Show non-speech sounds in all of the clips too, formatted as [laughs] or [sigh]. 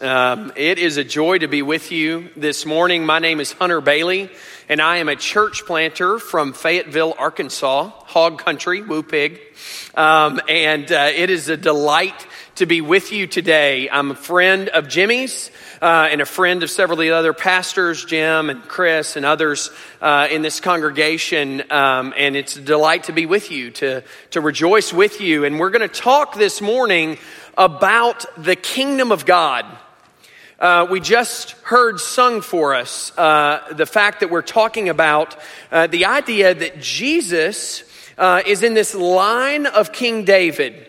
Um, it is a joy to be with you this morning. My name is Hunter Bailey, and I am a church planter from Fayetteville, Arkansas, hog country, woo pig. Um, and uh, it is a delight to be with you today. I'm a friend of Jimmy's uh, and a friend of several of the other pastors, Jim and Chris and others uh, in this congregation. Um, and it's a delight to be with you, to, to rejoice with you. And we're going to talk this morning about the kingdom of God. Uh, we just heard sung for us uh, the fact that we're talking about uh, the idea that Jesus uh, is in this line of King David.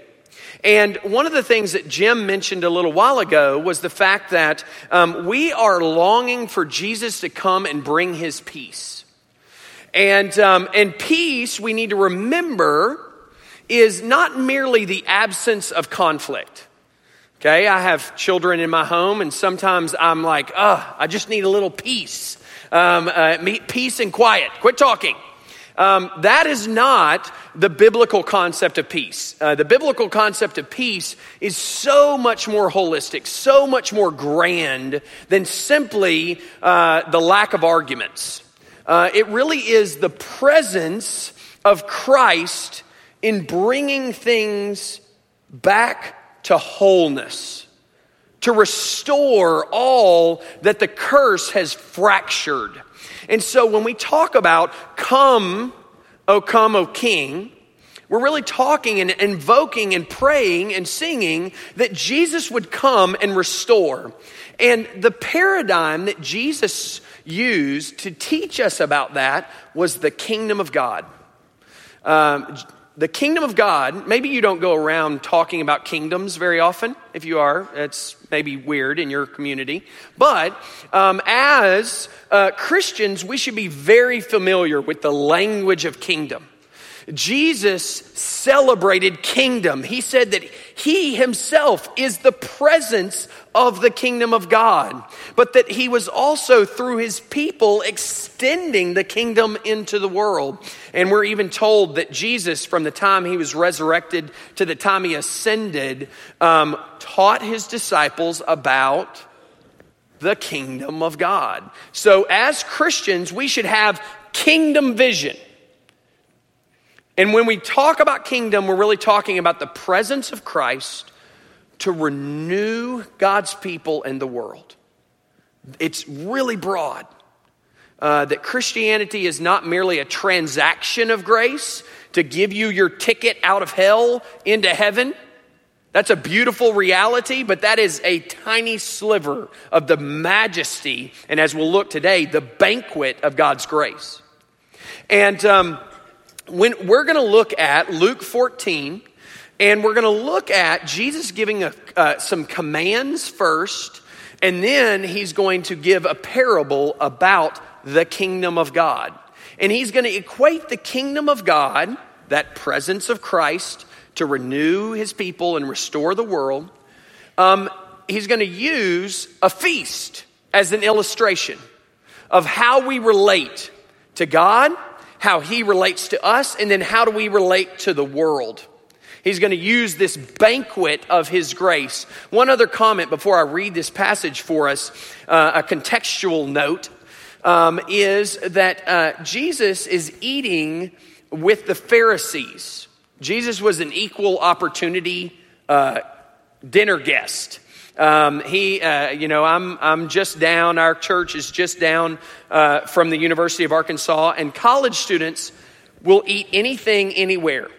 And one of the things that Jim mentioned a little while ago was the fact that um, we are longing for Jesus to come and bring his peace. And, um, and peace, we need to remember, is not merely the absence of conflict. Okay, I have children in my home, and sometimes I'm like, oh, I just need a little peace. Um, uh, peace and quiet. Quit talking. Um, that is not the biblical concept of peace. Uh, the biblical concept of peace is so much more holistic, so much more grand than simply uh, the lack of arguments. Uh, it really is the presence of Christ in bringing things back to wholeness, to restore all that the curse has fractured. And so when we talk about come, O come, O King, we're really talking and invoking and praying and singing that Jesus would come and restore. And the paradigm that Jesus used to teach us about that was the kingdom of God. Um, the kingdom of God, maybe you don't go around talking about kingdoms very often. If you are, it's maybe weird in your community. But um, as uh, Christians, we should be very familiar with the language of kingdom. Jesus celebrated kingdom. He said that he himself is the presence of the kingdom of God, but that he was also through his people extending the kingdom into the world. And we're even told that Jesus, from the time he was resurrected to the time he ascended, um, taught his disciples about the kingdom of God. So, as Christians, we should have kingdom vision. And when we talk about kingdom, we're really talking about the presence of Christ to renew God's people and the world. It's really broad. Uh, that Christianity is not merely a transaction of grace to give you your ticket out of hell into heaven. That's a beautiful reality, but that is a tiny sliver of the majesty, and as we'll look today, the banquet of God's grace. And um, when we're going to look at Luke 14, and we're going to look at Jesus giving a, uh, some commands first, and then he's going to give a parable about the kingdom of God. And he's going to equate the kingdom of God, that presence of Christ, to renew his people and restore the world. Um, he's going to use a feast as an illustration of how we relate to God how he relates to us, and then how do we relate to the world. He's going to use this banquet of his grace. One other comment before I read this passage for us, uh, a contextual note, um, is that uh, Jesus is eating with the Pharisees. Jesus was an equal opportunity uh, dinner guest. Um, he, uh, you know, I'm, I'm just down, our church is just down uh, from the University of Arkansas, and college students will eat anything, anywhere.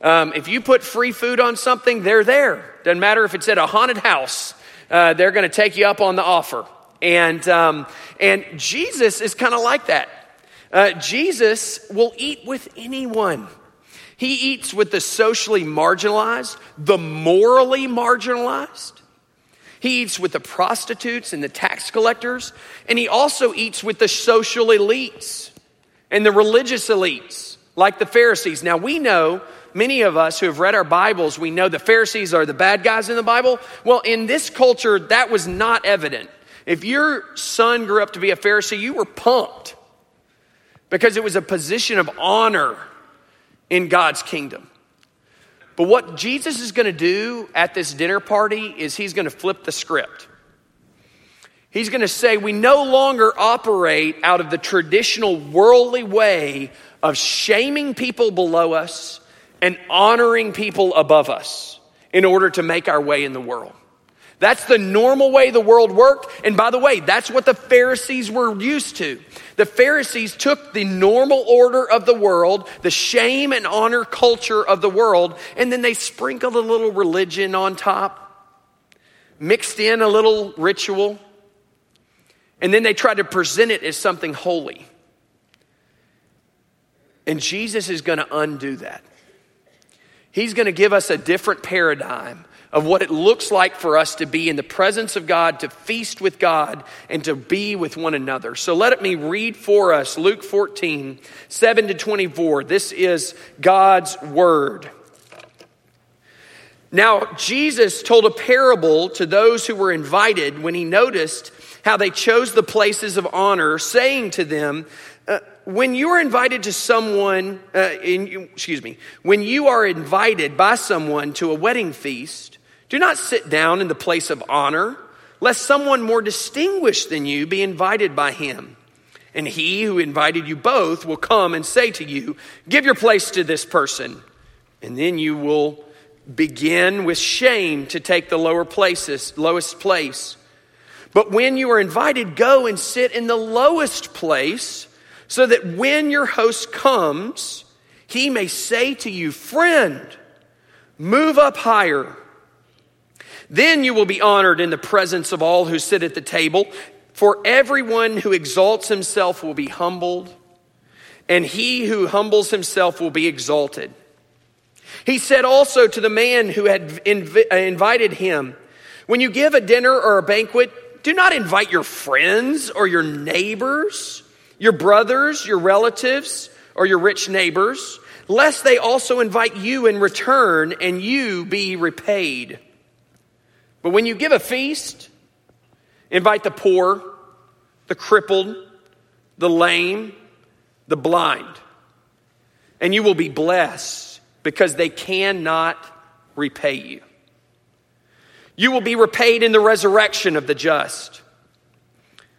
Um, if you put free food on something, they're there. Doesn't matter if it's at a haunted house, uh, they're going to take you up on the offer. And, um, and Jesus is kind of like that. Uh, Jesus will eat with anyone. He eats with the socially marginalized, the morally marginalized. He eats with the prostitutes and the tax collectors, and he also eats with the social elites and the religious elites, like the Pharisees. Now, we know, many of us who have read our Bibles, we know the Pharisees are the bad guys in the Bible. Well, in this culture, that was not evident. If your son grew up to be a Pharisee, you were pumped because it was a position of honor in God's kingdom. But what Jesus is going to do at this dinner party is he's going to flip the script. He's going to say we no longer operate out of the traditional worldly way of shaming people below us and honoring people above us in order to make our way in the world. That's the normal way the world worked. And by the way, that's what the Pharisees were used to. The Pharisees took the normal order of the world, the shame and honor culture of the world, and then they sprinkled a little religion on top, mixed in a little ritual, and then they try to present it as something holy. And Jesus is going to undo that. He's going to give us a different paradigm of what it looks like for us to be in the presence of God, to feast with God, and to be with one another. So let me read for us Luke 14, 7 to 24. This is God's word. Now, Jesus told a parable to those who were invited when he noticed how they chose the places of honor, saying to them, uh, when you are invited to someone, uh, in, excuse me, when you are invited by someone to a wedding feast, do not sit down in the place of honor, lest someone more distinguished than you be invited by him. And he who invited you both will come and say to you, Give your place to this person. And then you will begin with shame to take the lower places, lowest place. But when you are invited, go and sit in the lowest place, so that when your host comes, he may say to you, Friend, move up higher. Then you will be honored in the presence of all who sit at the table. For everyone who exalts himself will be humbled, and he who humbles himself will be exalted. He said also to the man who had inv- uh, invited him, When you give a dinner or a banquet, do not invite your friends or your neighbors, your brothers, your relatives, or your rich neighbors, lest they also invite you in return and you be repaid. But when you give a feast, invite the poor, the crippled, the lame, the blind, and you will be blessed because they cannot repay you. You will be repaid in the resurrection of the just.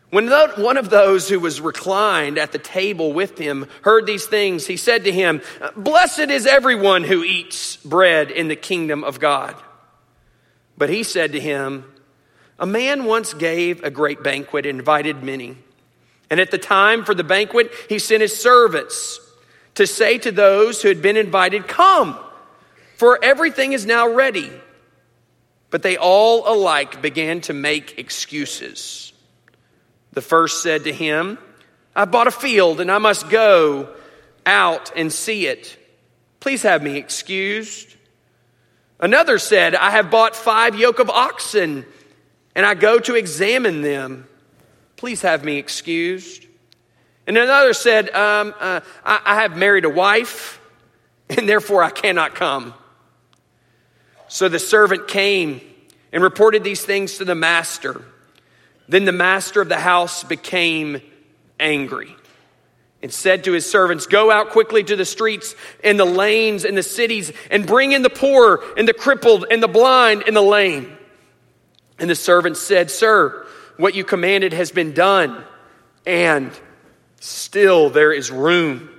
When one of those who was reclined at the table with him heard these things, he said to him, Blessed is everyone who eats bread in the kingdom of God. But he said to him, A man once gave a great banquet and invited many. And at the time for the banquet, he sent his servants to say to those who had been invited, Come, for everything is now ready. But they all alike began to make excuses. The first said to him, I bought a field and I must go out and see it. Please have me excused. Another said, I have bought five yoke of oxen and I go to examine them. Please have me excused. And another said, um, uh, I, I have married a wife [laughs] and therefore I cannot come. So the servant came and reported these things to the master. Then the master of the house became angry and said to his servants, Go out quickly to the streets and the lanes and the cities and bring in the poor and the crippled and the blind and the lame. And the servants said, Sir, what you commanded has been done, and still there is room.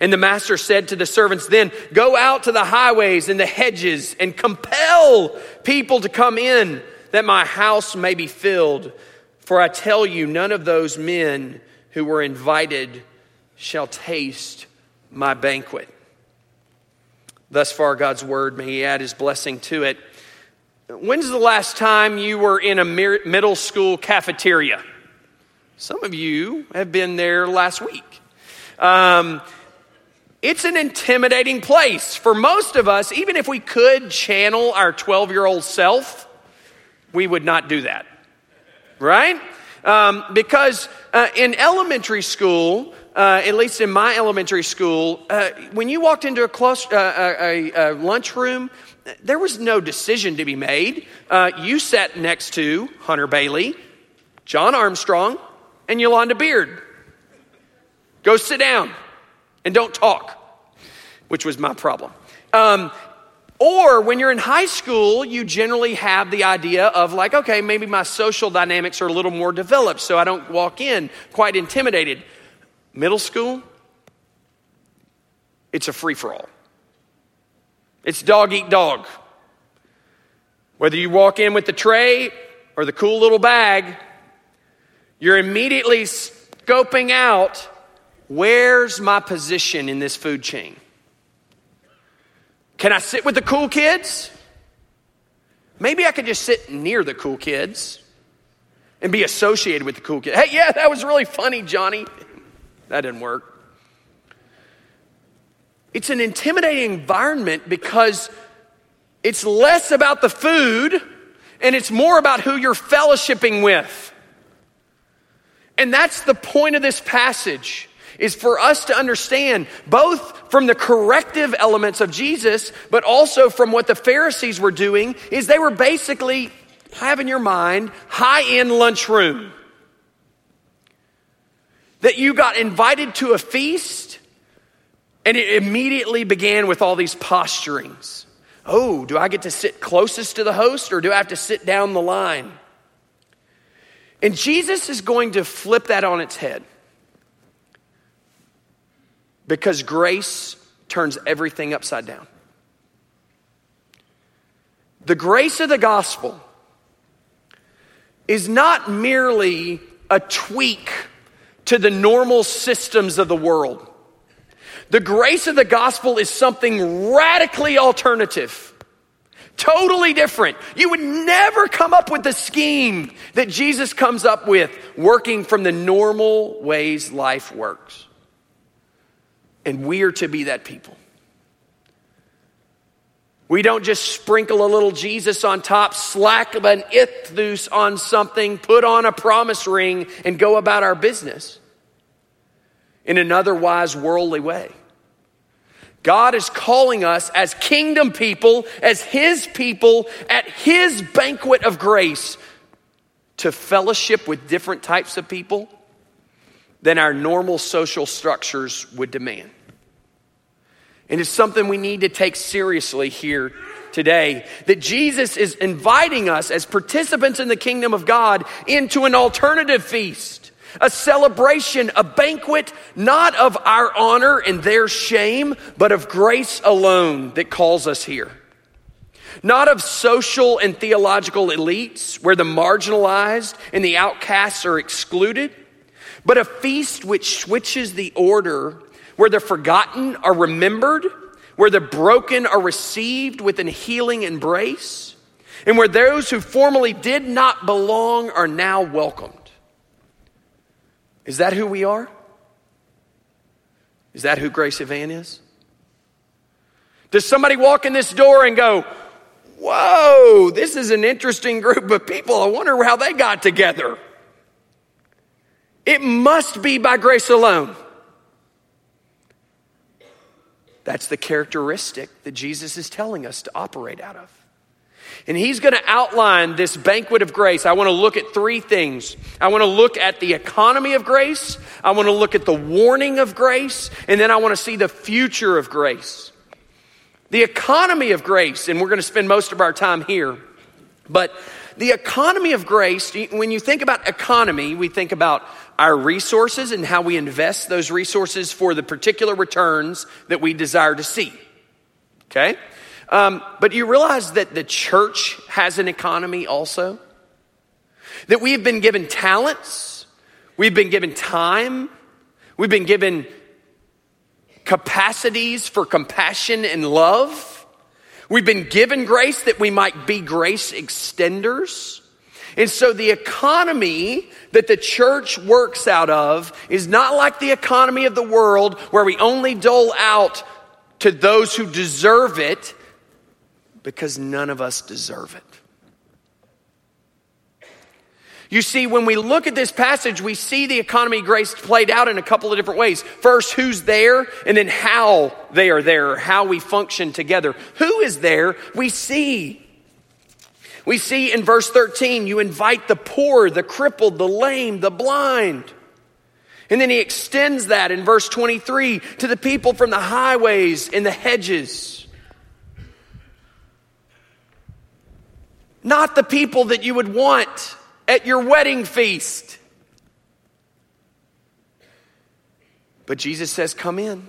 And the master said to the servants, Then go out to the highways and the hedges and compel people to come in, that my house may be filled. For I tell you, none of those men who were invited shall taste my banquet. Thus far, God's word, may He add His blessing to it. When's the last time you were in a middle school cafeteria? Some of you have been there last week. Um, it's an intimidating place. For most of us, even if we could channel our 12 year old self, we would not do that. Right? Um, because uh, in elementary school, uh, at least in my elementary school, uh, when you walked into a, close, uh, a, a, lunchroom, there was no decision to be made. Uh, you sat next to Hunter Bailey, John Armstrong, and Yolanda Beard. Go sit down and don't talk, which was my problem. Um, Or when you're in high school, you generally have the idea of like, okay, maybe my social dynamics are a little more developed, so I don't walk in quite intimidated. Middle school, it's a free for all. It's dog eat dog. Whether you walk in with the tray or the cool little bag, you're immediately scoping out where's my position in this food chain? Can I sit with the cool kids? Maybe I could just sit near the cool kids and be associated with the cool kids. Hey, yeah, that was really funny, Johnny. That didn't work. It's an intimidating environment because it's less about the food and it's more about who you're fellowshipping with. And that's the point of this passage is for us to understand both from the corrective elements of Jesus, but also from what the Pharisees were doing, is they were basically, have in your mind, high end lunchroom. That you got invited to a feast, and it immediately began with all these posturings. Oh, do I get to sit closest to the host or do I have to sit down the line? And Jesus is going to flip that on its head because grace turns everything upside down. The grace of the gospel is not merely a tweak to the normal systems of the world. The grace of the gospel is something radically alternative, totally different. You would never come up with the scheme that Jesus comes up with working from the normal ways life works. And we are to be that people. We don't just sprinkle a little Jesus on top, slack an ichthus on something, put on a promise ring, and go about our business in an otherwise worldly way. God is calling us as kingdom people, as His people, at His banquet of grace to fellowship with different types of people than our normal social structures would demand. And it's something we need to take seriously here today that Jesus is inviting us as participants in the kingdom of God into an alternative feast a celebration, a banquet, not of our honor and their shame, but of grace alone that calls us here. Not of social and theological elites where the marginalized and the outcasts are excluded, but a feast which switches the order where the forgotten are remembered, where the broken are received with an healing embrace, and where those who formerly did not belong are now welcomed. Is that who we are? Is that who Grace Evan is? Does somebody walk in this door and go, Whoa, this is an interesting group of people. I wonder how they got together. It must be by grace alone. That's the characteristic that Jesus is telling us to operate out of. And he's going to outline this banquet of grace. I want to look at three things. I want to look at the economy of grace. I want to look at the warning of grace. And then I want to see the future of grace. The economy of grace, and we're going to spend most of our time here. But the economy of grace, when you think about economy, we think about our resources and how we invest those resources for the particular returns that we desire to see. Okay? Um, but you realize that the church has an economy also? That we have been given talents, we've been given time, we've been given capacities for compassion and love. We've been given grace that we might be grace extenders. And so the economy that the church works out of is not like the economy of the world where we only dole out to those who deserve it because none of us deserve it. You see, when we look at this passage, we see the economy of grace played out in a couple of different ways. First, who's there, and then how they are there, how we function together. Who is there? We see. We see in verse 13, you invite the poor, the crippled, the lame, the blind. And then he extends that in verse 23 to the people from the highways and the hedges. not the people that you would want at your wedding feast. But Jesus says, Come in.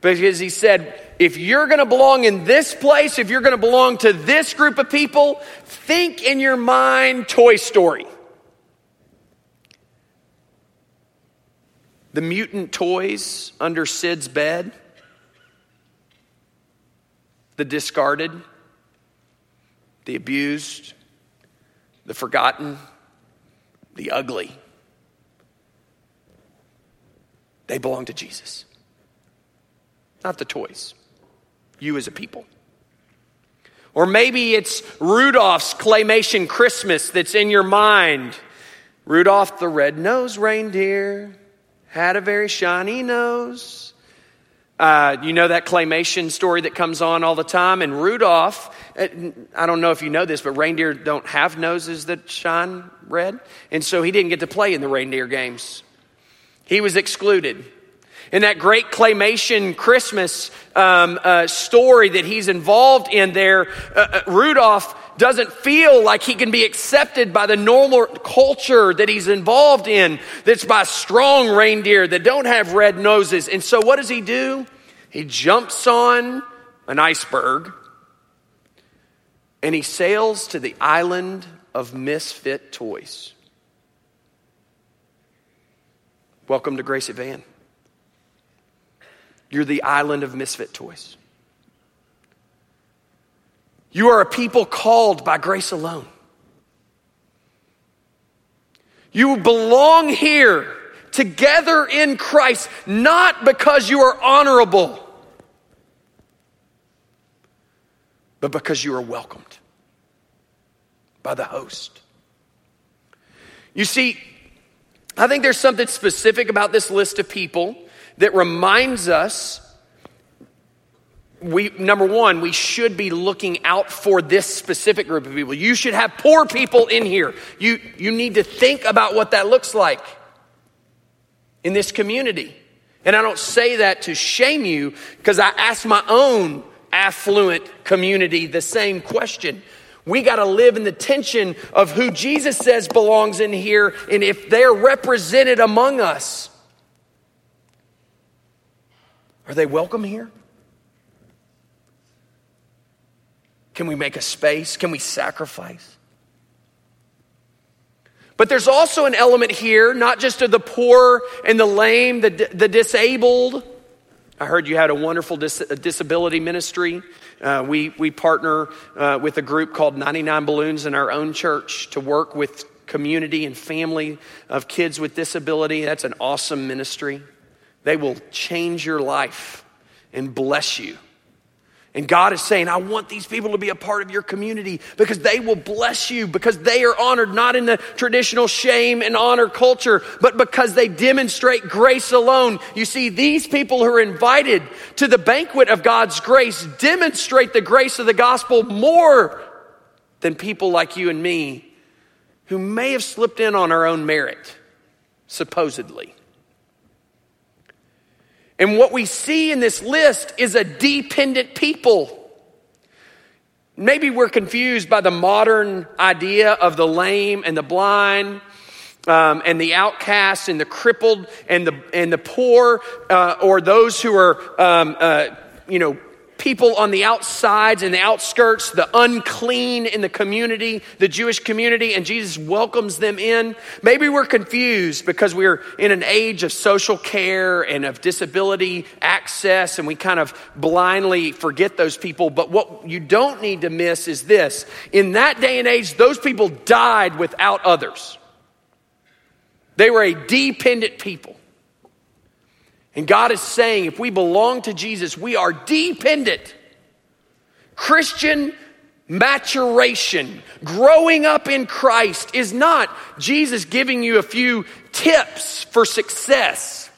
Because he said, if you're going to belong in this place, if you're going to belong to this group of people, think in your mind Toy Story. The mutant toys under Sid's bed, the discarded, the abused, the forgotten, the ugly. They belong to Jesus, not the toys. You as a people. Or maybe it's Rudolph's claymation Christmas that's in your mind. Rudolph the red-nosed reindeer had a very shiny nose. Uh, you know that claymation story that comes on all the time? And Rudolph, uh, I don't know if you know this, but reindeer don't have noses that shine red. And so he didn't get to play in the reindeer games. He was excluded. In that great claymation Christmas um, uh, story that he's involved in there, uh, uh, Rudolph doesn't feel like he can be accepted by the normal culture that he's involved in, that's by strong reindeer that don't have red noses. And so what does he do? He jumps on an iceberg and he sails to the island of misfit toys. Welcome to Grace Van. You're the island of misfit toys. You are a people called by grace alone. You belong here together in Christ, not because you are honorable, but because you are welcomed by the host. You see, I think there's something specific about this list of people that reminds us we number one we should be looking out for this specific group of people. You should have poor people in here. You you need to think about what that looks like in this community. And i don't say that to shame you because i ask my own affluent community the same question. We got to live in the tension of who Jesus says belongs in here and if they're represented among us. Are they welcome here? Can we make a space? Can we sacrifice? But there's also an element here, not just of the poor and the lame, the, the disabled. I heard you had a wonderful dis- disability ministry. Uh, we, we partner uh, with a group called 99 Balloons in our own church to work with community and family of kids with disability. That's an awesome ministry. They will change your life and bless you. And God is saying, I want these people to be a part of your community because they will bless you, because they are honored not in the traditional shame and honor culture, but because they demonstrate grace alone. You see, these people who are invited to the banquet of God's grace demonstrate the grace of the gospel more than people like you and me who may have slipped in on our own merit, supposedly. And what we see in this list is a dependent people. Maybe we're confused by the modern idea of the lame and the blind. Um, and the outcasts and the crippled and the and the poor uh, or those who are um, uh, you know people on the outsides and the outskirts, the unclean in the community, the Jewish community, and Jesus welcomes them in. Maybe we're confused because we're in an age of social care and of disability access, and we kind of blindly forget those people. But what you don't need to miss is this in that day and age, those people died without others, they were a dependent people. And God is saying if we belong to Jesus, we are dependent. Christian maturation, growing up in Christ, is not Jesus giving you a few tips for success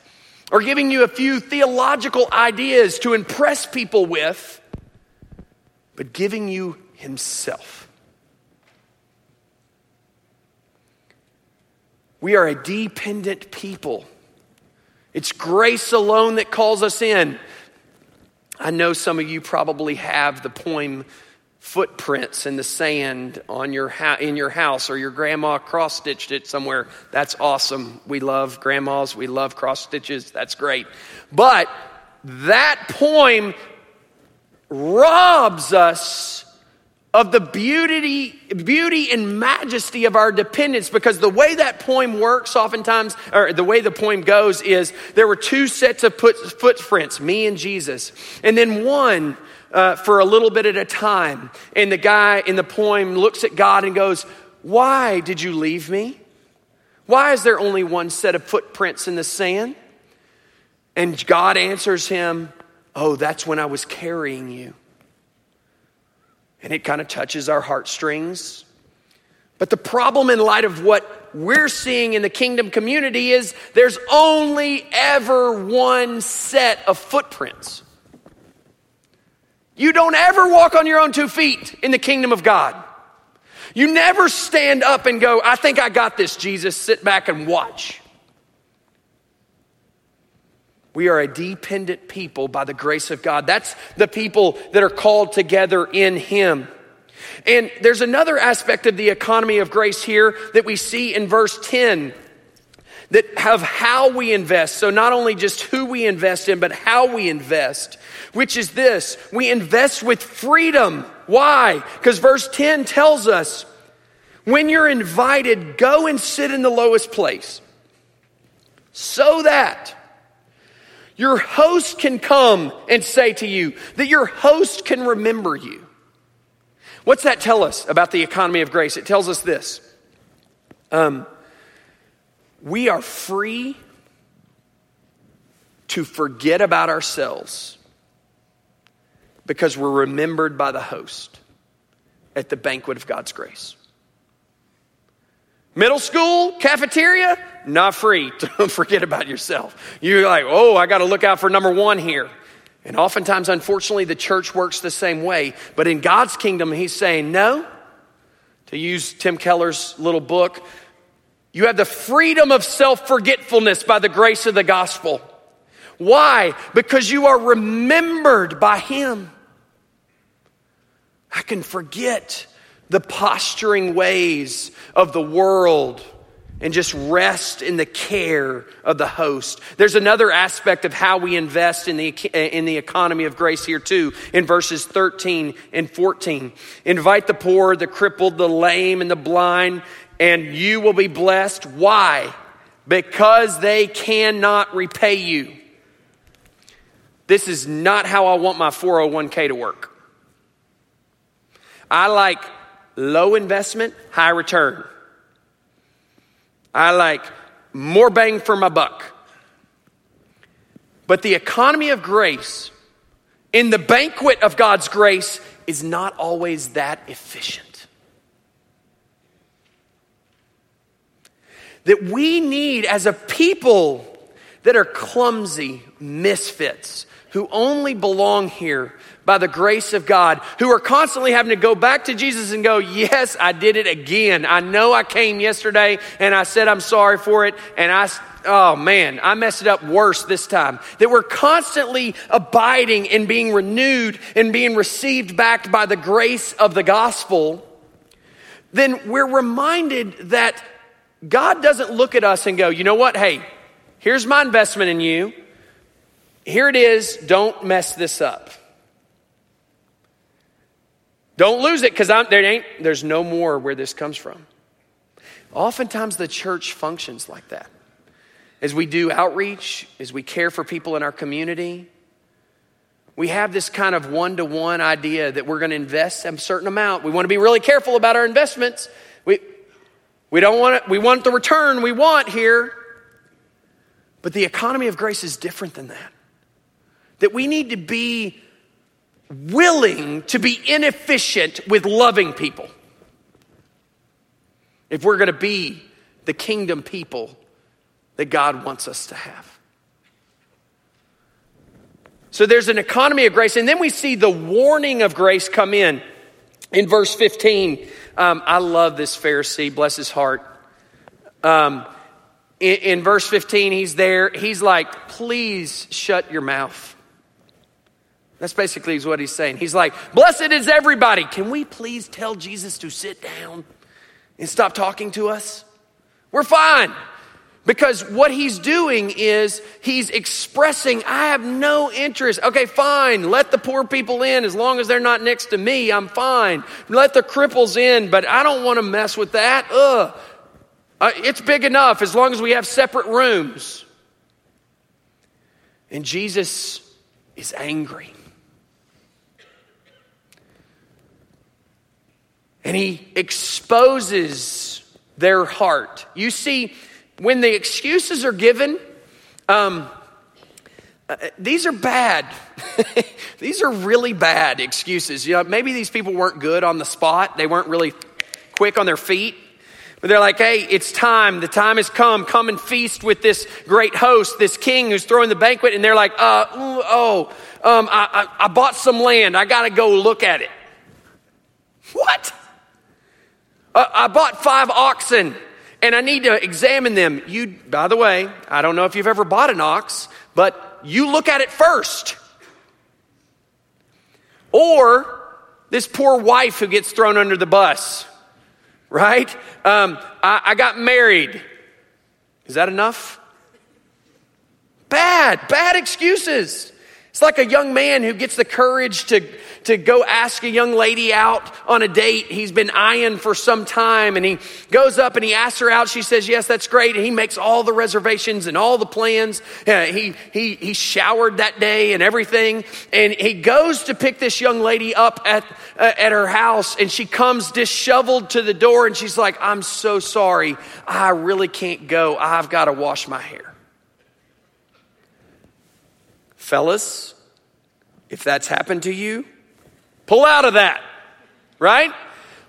or giving you a few theological ideas to impress people with, but giving you Himself. We are a dependent people. It's grace alone that calls us in. I know some of you probably have the poem footprints in the sand on your ha- in your house or your grandma cross stitched it somewhere. That's awesome. We love grandmas. We love cross stitches. That's great. But that poem robs us of the beauty, beauty and majesty of our dependence because the way that poem works oftentimes, or the way the poem goes is there were two sets of footprints, me and Jesus, and then one uh, for a little bit at a time. And the guy in the poem looks at God and goes, Why did you leave me? Why is there only one set of footprints in the sand? And God answers him, Oh, that's when I was carrying you. And it kind of touches our heartstrings. But the problem, in light of what we're seeing in the kingdom community, is there's only ever one set of footprints. You don't ever walk on your own two feet in the kingdom of God. You never stand up and go, I think I got this, Jesus. Sit back and watch. We are a dependent people by the grace of God. That's the people that are called together in Him. And there's another aspect of the economy of grace here that we see in verse 10 that of how we invest. So not only just who we invest in, but how we invest, which is this. We invest with freedom. Why? Because verse 10 tells us when you're invited, go and sit in the lowest place so that your host can come and say to you, that your host can remember you. What's that tell us about the economy of grace? It tells us this um, we are free to forget about ourselves because we're remembered by the host at the banquet of God's grace. Middle school, cafeteria, not free. [laughs] Don't forget about yourself. You're like, oh, I got to look out for number one here. And oftentimes, unfortunately, the church works the same way. But in God's kingdom, He's saying, no. To use Tim Keller's little book, you have the freedom of self forgetfulness by the grace of the gospel. Why? Because you are remembered by Him. I can forget the posturing ways of the world and just rest in the care of the host. There's another aspect of how we invest in the, in the economy of grace here, too, in verses 13 and 14. Invite the poor, the crippled, the lame, and the blind, and you will be blessed. Why? Because they cannot repay you. This is not how I want my 401k to work. I like low investment, high return. I like more bang for my buck. But the economy of grace, in the banquet of God's grace, is not always that efficient. That we need, as a people that are clumsy misfits, who only belong here by the grace of God, who are constantly having to go back to Jesus and go, Yes, I did it again. I know I came yesterday and I said I'm sorry for it, and I, oh man, I messed it up worse this time. That we're constantly abiding and being renewed and being received back by the grace of the gospel, then we're reminded that God doesn't look at us and go, You know what? Hey, here's my investment in you. Here it is. Don't mess this up. Don't lose it because there ain't, there's no more where this comes from. Oftentimes the church functions like that. As we do outreach, as we care for people in our community, we have this kind of one to one idea that we're going to invest a certain amount. We want to be really careful about our investments. We, we don't want it, we want the return we want here. But the economy of grace is different than that. That we need to be willing to be inefficient with loving people. If we're going to be the kingdom people that God wants us to have. So there's an economy of grace, and then we see the warning of grace come in. In verse 15, um, I love this Pharisee, bless his heart. Um, in, in verse 15, he's there. He's like, please shut your mouth. That's basically what he's saying. He's like, Blessed is everybody. Can we please tell Jesus to sit down and stop talking to us? We're fine. Because what he's doing is he's expressing, I have no interest. Okay, fine. Let the poor people in as long as they're not next to me. I'm fine. Let the cripples in, but I don't want to mess with that. Ugh. Uh, it's big enough as long as we have separate rooms. And Jesus is angry. And he exposes their heart. You see, when the excuses are given, um, uh, these are bad. [laughs] these are really bad excuses. You know, maybe these people weren't good on the spot. They weren't really quick on their feet. But they're like, hey, it's time. The time has come. Come and feast with this great host, this king who's throwing the banquet. And they're like, uh, ooh, oh, um, I, I, I bought some land. I got to go look at it. What? I bought five oxen and I need to examine them. You, by the way, I don't know if you've ever bought an ox, but you look at it first. Or this poor wife who gets thrown under the bus, right? Um, I, I got married. Is that enough? Bad, bad excuses. It's like a young man who gets the courage to, to go ask a young lady out on a date. He's been eyeing for some time and he goes up and he asks her out. She says, yes, that's great. And he makes all the reservations and all the plans. Uh, he, he, he showered that day and everything. And he goes to pick this young lady up at, uh, at her house and she comes disheveled to the door and she's like, I'm so sorry. I really can't go. I've got to wash my hair. Fellas, if that's happened to you, pull out of that, right?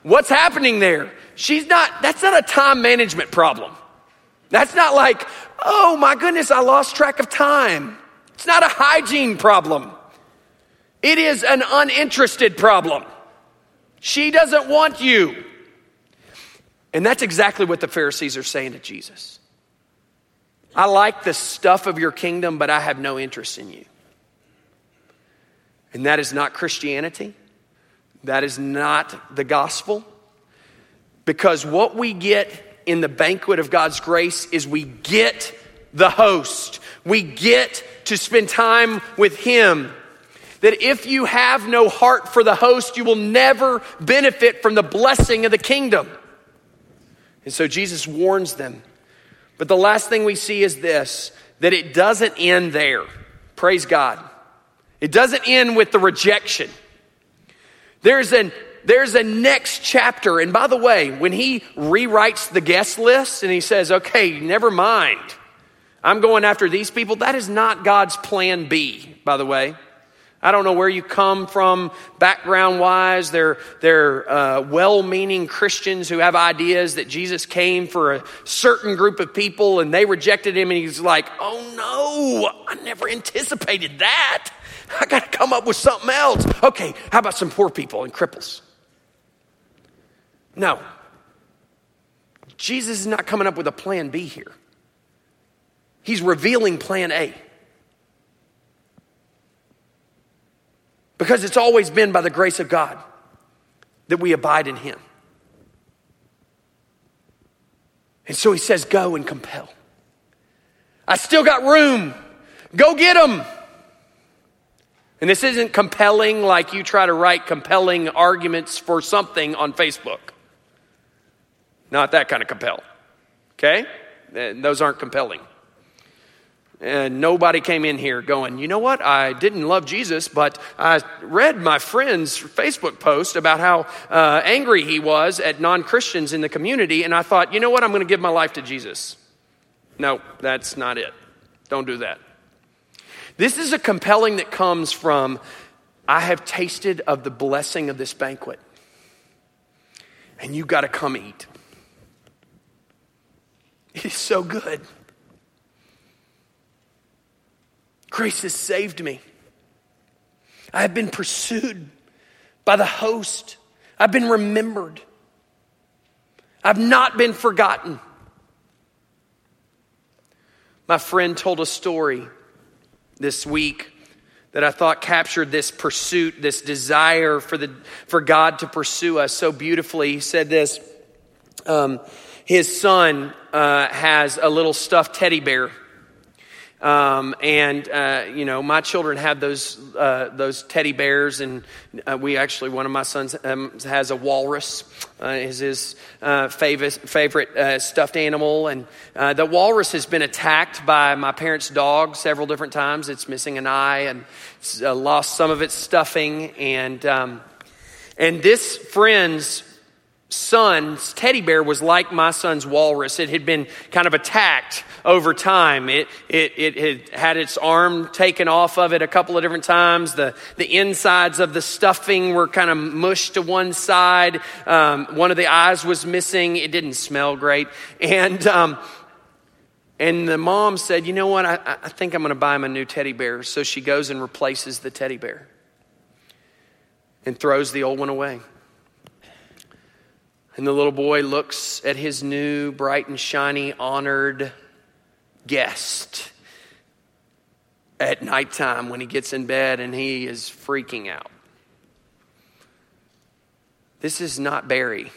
What's happening there? She's not, that's not a time management problem. That's not like, oh my goodness, I lost track of time. It's not a hygiene problem. It is an uninterested problem. She doesn't want you. And that's exactly what the Pharisees are saying to Jesus. I like the stuff of your kingdom, but I have no interest in you. And that is not Christianity. That is not the gospel. Because what we get in the banquet of God's grace is we get the host, we get to spend time with Him. That if you have no heart for the host, you will never benefit from the blessing of the kingdom. And so Jesus warns them. But the last thing we see is this that it doesn't end there. Praise God. It doesn't end with the rejection. There's an there's a next chapter. And by the way, when he rewrites the guest list and he says, okay, never mind, I'm going after these people, that is not God's plan B, by the way. I don't know where you come from background wise. They're, they're uh, well meaning Christians who have ideas that Jesus came for a certain group of people and they rejected him, and he's like, oh no, I never anticipated that. I got to come up with something else. Okay, how about some poor people and cripples? No. Jesus is not coming up with a plan B here. He's revealing plan A. Because it's always been by the grace of God that we abide in Him. And so He says, Go and compel. I still got room. Go get them. And this isn't compelling like you try to write compelling arguments for something on Facebook. Not that kind of compel. Okay? And Those aren't compelling. And nobody came in here going, you know what? I didn't love Jesus, but I read my friend's Facebook post about how uh, angry he was at non Christians in the community, and I thought, you know what? I'm going to give my life to Jesus. No, that's not it. Don't do that. This is a compelling that comes from I have tasted of the blessing of this banquet, and you got to come eat. It is so good. Grace has saved me. I have been pursued by the host. I've been remembered. I've not been forgotten. My friend told a story this week that I thought captured this pursuit, this desire for, the, for God to pursue us so beautifully. He said this um, His son uh, has a little stuffed teddy bear. Um, and uh, you know, my children have those uh, those teddy bears, and uh, we actually one of my sons um, has a walrus. Uh, is his uh, favorite favorite uh, stuffed animal, and the walrus has been attacked by my parents' dog several different times. It's missing an eye and lost some of its stuffing, and um, and this friend's son's teddy bear was like my son's walrus. It had been kind of attacked over time. It, it, it had had its arm taken off of it a couple of different times. The, the insides of the stuffing were kind of mushed to one side. Um, one of the eyes was missing. It didn't smell great. And, um, and the mom said, You know what? I, I think I'm going to buy him a new teddy bear. So she goes and replaces the teddy bear and throws the old one away. And the little boy looks at his new, bright and shiny, honored guest at nighttime when he gets in bed and he is freaking out. This is not Barry.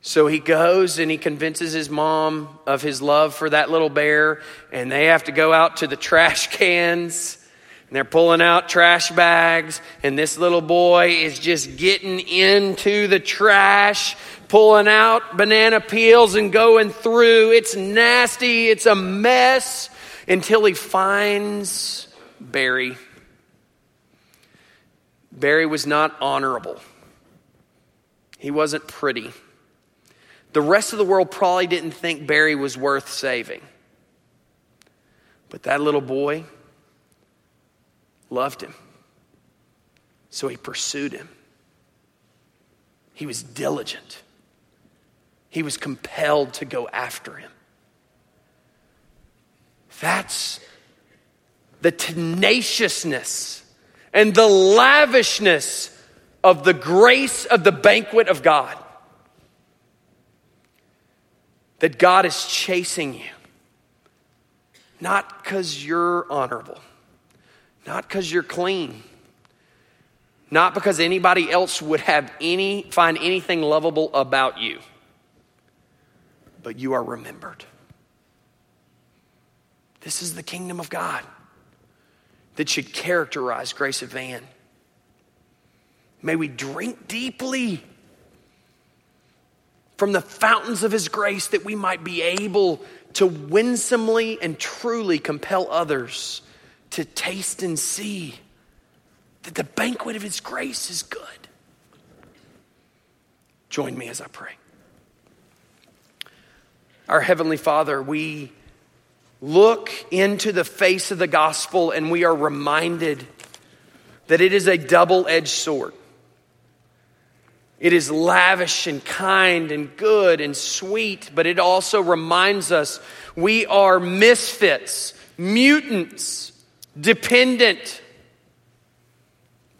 So he goes and he convinces his mom of his love for that little bear, and they have to go out to the trash cans and they're pulling out trash bags, and this little boy is just getting into the trash, pulling out banana peels and going through. It's nasty, it's a mess until he finds Barry. Barry was not honorable, he wasn't pretty. The rest of the world probably didn't think Barry was worth saving. But that little boy, loved him. So he pursued him. He was diligent. He was compelled to go after him. That's the tenaciousness and the lavishness of the grace of the banquet of God. That God is chasing you, not because you're honorable not because you're clean. Not because anybody else would have any find anything lovable about you. But you are remembered. This is the kingdom of God that should characterize Grace of Van. May we drink deeply from the fountains of His grace that we might be able to winsomely and truly compel others to taste and see that the banquet of His grace is good. Join me as I pray. Our Heavenly Father, we look into the face of the gospel and we are reminded that it is a double edged sword. It is lavish and kind and good and sweet, but it also reminds us we are misfits, mutants, dependent,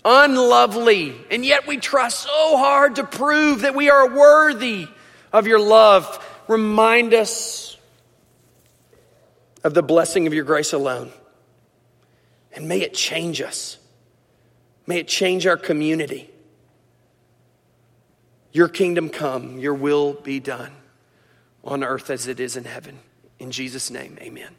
unlovely, and yet we try so hard to prove that we are worthy of your love. Remind us of the blessing of your grace alone. And may it change us. May it change our community. Your kingdom come, your will be done on earth as it is in heaven. In Jesus' name, amen.